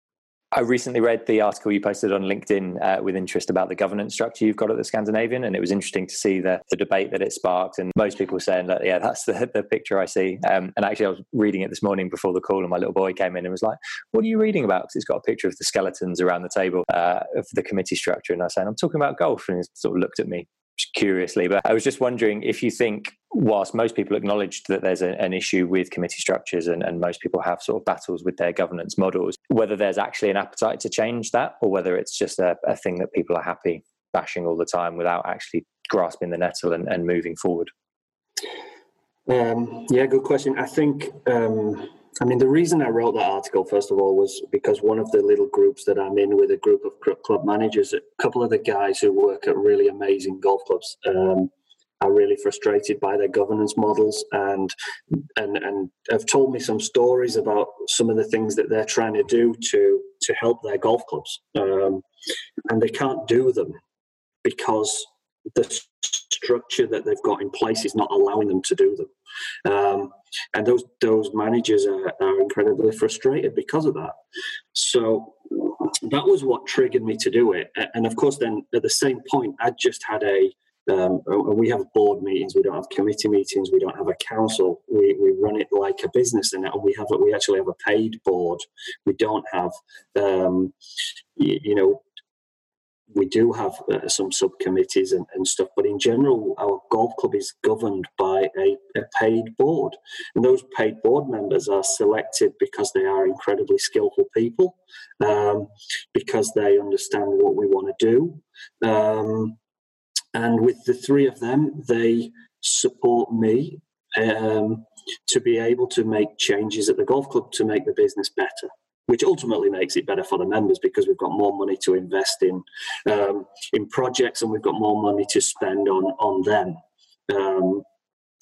I recently read the article you posted on LinkedIn uh, with interest about the governance structure you've got at the Scandinavian, and it was interesting to see the, the debate that it sparked. And most people saying that, yeah, that's the, the picture I see. Um, and actually, I was reading it this morning before the call, and my little boy came in and was like, What are you reading about? Because it's got a picture of the skeletons around the table uh, of the committee structure. And I saying, I'm talking about golf. And he sort of looked at me curiously. But I was just wondering if you think, whilst most people acknowledged that there's a, an issue with committee structures and, and most people have sort of battles with their governance models, whether there's actually an appetite to change that or whether it's just a, a thing that people are happy bashing all the time without actually grasping the nettle and, and moving forward? Um, yeah, good question. I think. Um I mean, the reason I wrote that article, first of all, was because one of the little groups that I'm in with a group of club managers, a couple of the guys who work at really amazing golf clubs, um, are really frustrated by their governance models and and and have told me some stories about some of the things that they're trying to do to to help their golf clubs, um, and they can't do them because the structure that they've got in place is not allowing them to do them. Um, and those those managers are, are incredibly frustrated because of that. So that was what triggered me to do it. And of course, then at the same point, I just had a um, we have board meetings. We don't have committee meetings. We don't have a council. We, we run it like a business, and we have a, we actually have a paid board. We don't have um, you, you know we do have uh, some subcommittees and, and, stuff, but in general, our golf club is governed by a, a, paid board. And those paid board members are selected because they are incredibly skillful people, um, because they understand what we want to do. Um, and with the three of them, they support me um, to be able to make changes at the golf club to make the business better which ultimately makes it better for the members because we've got more money to invest in um, in projects and we've got more money to spend on on them. Um,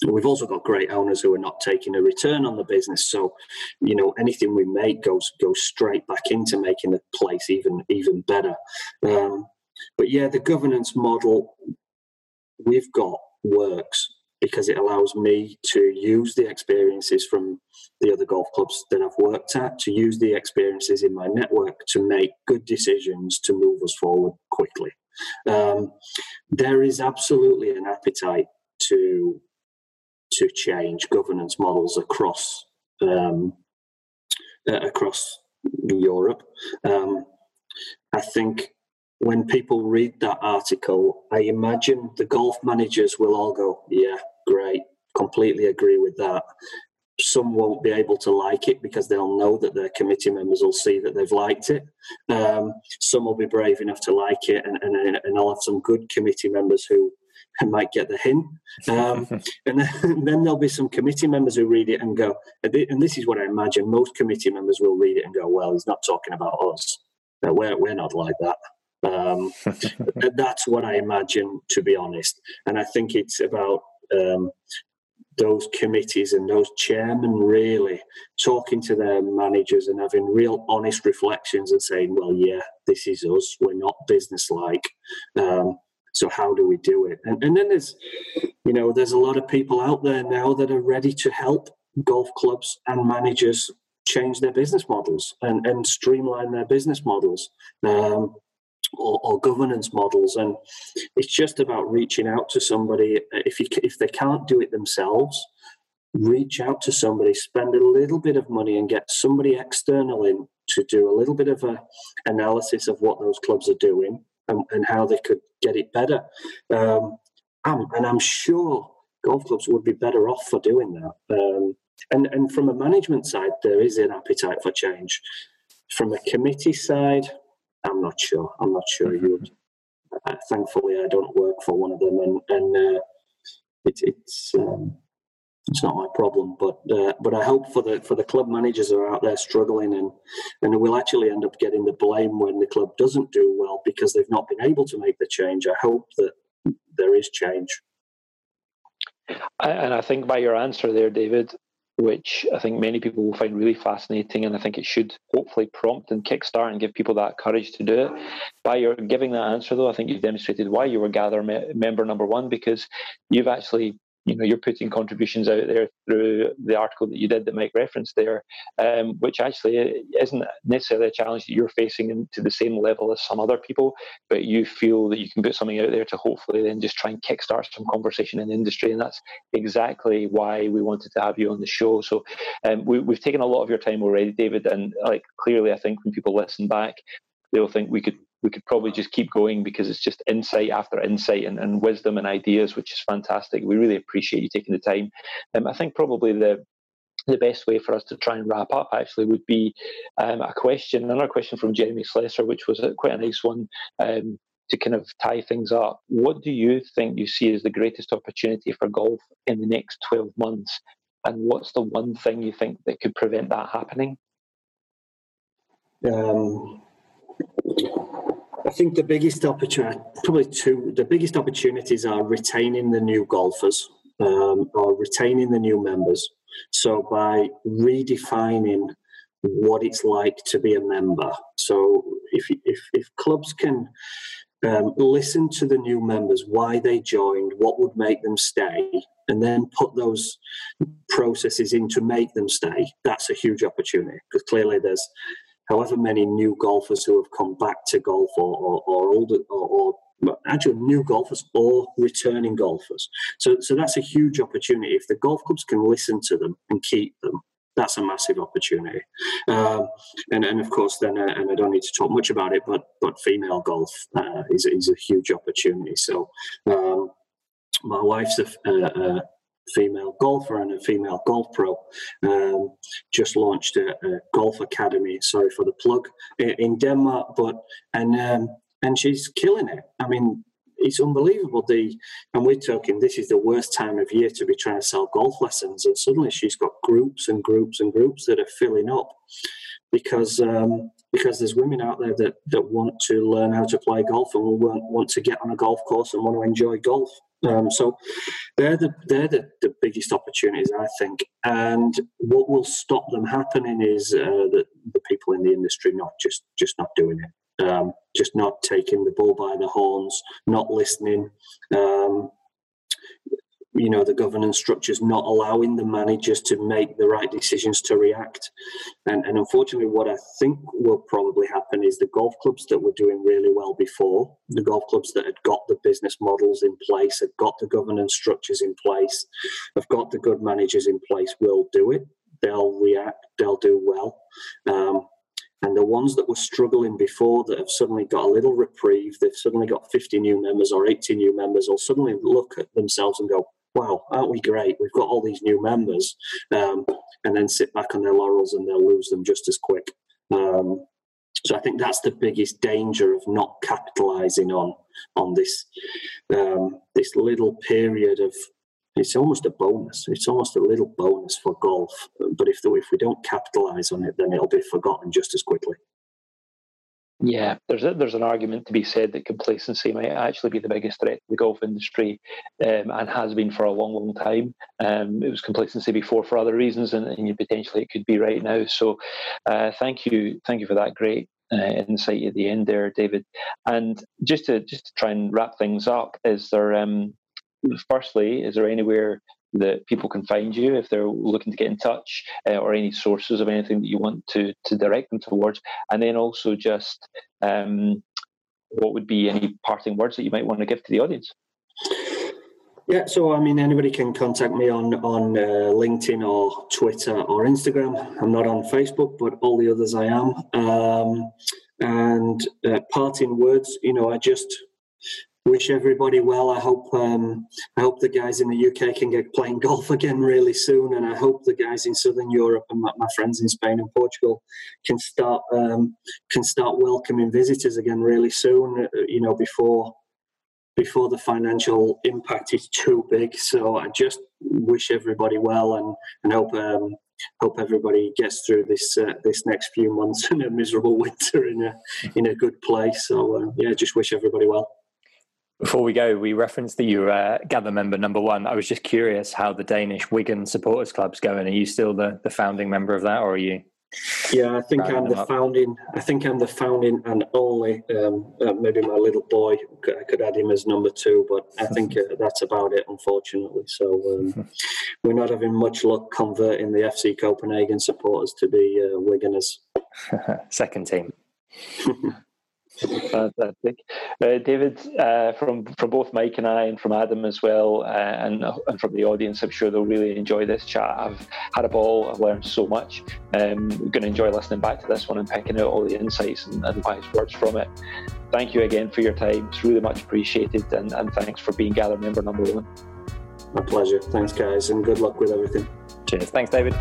we've also got great owners who are not taking a return on the business, so you know anything we make goes goes straight back into making the place even even better. Um, but yeah, the governance model we've got works because it allows me to use the experiences from the other golf clubs that I've worked at, to use the experiences in my network to make good decisions to move us forward quickly. Um, there is absolutely an appetite to to change governance models across um, uh, across Europe. Um, I think when people read that article, I imagine the golf managers will all go, Yeah, great, completely agree with that. Some won't be able to like it because they'll know that their committee members will see that they've liked it. Um, some will be brave enough to like it, and, and, and I'll have some good committee members who might get the hint. Um, and, then, and, then, there'll be some committee members who read it and go, and this is what I imagine most committee members will read it and go, well, he's not talking about us. we're, we're not like that. Um, that's what I imagine, to be honest. And I think it's about um, those committees and those chairmen really talking to their managers and having real honest reflections and saying, well, yeah, this is us. We're not business-like. Um, so how do we do it? And, and then there's, you know, there's a lot of people out there now that are ready to help golf clubs and managers change their business models and, and streamline their business models. Um, or, or, governance models and it's just about reaching out to somebody. If you if they can't do it themselves reach out to somebody spend a little bit of money and get somebody external in to do a little bit of a analysis of what those clubs are doing and, and how they could get it better. Um, and i'm sure golf clubs would be better off for doing that. Um, and and from a management side there is an appetite for change. From a committee side I'm not sure. I'm not sure you would. Uh, thankfully, I don't work for one of them, and and uh, it, it's um, it's not my problem. But uh, but I hope for the for the club managers who are out there struggling, and and will actually end up getting the blame when the club doesn't do well because they've not been able to make the change. I hope that there is change. And I think by your answer there, David, which I think many people will find really fascinating. And I think it should hopefully prompt and kickstart and give people that courage to do it. By your giving that answer, though, I think you've demonstrated why you were Gather me- member number one because you've actually you know you're putting contributions out there through the article that you did that make reference there, um, which actually isn't necessarily a challenge that you're facing to the same level as some other people, but you feel that you can put something out there to hopefully then just try and kickstart some conversation in the industry, and that's exactly why we wanted to have you on the show. So um, we, we've taken a lot of your time already, David, and like clearly, I think when people listen back, they'll think we could we could probably just keep going because it's just insight after insight and, and wisdom and ideas, which is fantastic. We really appreciate you taking the time. Um, I think probably the the best way for us to try and wrap up actually would be um, a question, another question from Jeremy Slessor, which was quite a nice one um, to kind of tie things up. What do you think you see as the greatest opportunity for golf in the next 12 months? And what's the one thing you think that could prevent that happening? Um, I think the biggest opportunity, probably two, the biggest opportunities are retaining the new golfers um, or retaining the new members. So by redefining what it's like to be a member. So if if, if clubs can um, listen to the new members, why they joined, what would make them stay, and then put those processes in to make them stay, that's a huge opportunity because clearly there's however many new golfers who have come back to golf or, or, or older or, or actual new golfers or returning golfers. So, so that's a huge opportunity. If the golf clubs can listen to them and keep them, that's a massive opportunity. Um, and, and of course, then, uh, and I don't need to talk much about it, but but female golf uh, is, is a huge opportunity. So, um, my wife's a, a, a, female golfer and a female golf pro. Um, just launched a, a, golf academy. Sorry for the plug in Denmark, but and um, and she's killing it. I mean, it's unbelievable. The and we're talking this is the worst time of year to be trying to sell golf lessons, and suddenly she's got groups and groups and groups that are filling up because um, because there's women out there that that want to learn how to play golf and want want to get on a golf course and want to enjoy golf. Um, so they're the they're the, the biggest opportunities I think, and what will stop them happening is uh, that the people in the industry not just just not doing it um, just not taking the bull by the horns, not listening. Um, you know, the governance structures not allowing the managers to make the right decisions to react. And, and unfortunately, what I think will probably happen is the golf clubs that were doing really well before, the golf clubs that had got the business models in place, had got the governance structures in place, have got the good managers in place, will do it. They'll react, they'll do well. Um, and the ones that were struggling before that have suddenly got a little reprieve, they've suddenly got 50 new members or 80 new members, will suddenly look at themselves and go, wow, aren't we great? We've got all these new members. Um, and then sit back on their laurels and they'll lose them just as quick. Um, so I think that's the biggest danger of not capitalising on on this um, this little period of it's almost a bonus. It's almost a little bonus for golf. But if the, if we don't capitalise on it, then it'll be forgotten just as quickly. Yeah, there's a, there's an argument to be said that complacency might actually be the biggest threat to the golf industry, um, and has been for a long, long time. Um, it was complacency before for other reasons, and, and potentially it could be right now. So, uh, thank you, thank you for that great uh, insight at the end there, David. And just to just to try and wrap things up, is there um, firstly, is there anywhere that people can find you if they're looking to get in touch uh, or any sources of anything that you want to to direct them towards and then also just um, what would be any parting words that you might want to give to the audience yeah, so I mean, anybody can contact me on on uh, LinkedIn or Twitter or Instagram. I'm not on Facebook, but all the others I am. Um, and uh, parting words, you know, I just wish everybody well. I hope um, I hope the guys in the UK can get playing golf again really soon, and I hope the guys in Southern Europe and my, my friends in Spain and Portugal can start um, can start welcoming visitors again really soon. Uh, you know, before before the financial impact is too big. So I just wish everybody well and and hope. Um, hope everybody gets through this uh, this next few months in a miserable winter in a in a good place. So uh, yeah, just wish everybody well. Before we go, we referenced that you were uh, Gather member number one. I was just curious how the Danish Wigan Supporters Club's going. Are you still the, the founding member of that, or are you? Yeah, I think I'm the up? founding. I think I'm the founding and only. Um, uh, maybe my little boy, I could add him as number two, but I think uh, that's about it, unfortunately. So um, we're not having much luck converting the FC Copenhagen supporters to be uh, Wiganers. Second team. Fantastic, uh, David. Uh, from from both Mike and I, and from Adam as well, uh, and and from the audience, I'm sure they'll really enjoy this chat. I've had a ball. I've learned so much. Um, going to enjoy listening back to this one and picking out all the insights and, and wise words from it. Thank you again for your time. It's really much appreciated, and, and thanks for being Gather member number one. My pleasure. Thanks, guys, and good luck with everything. Cheers. Thanks, David.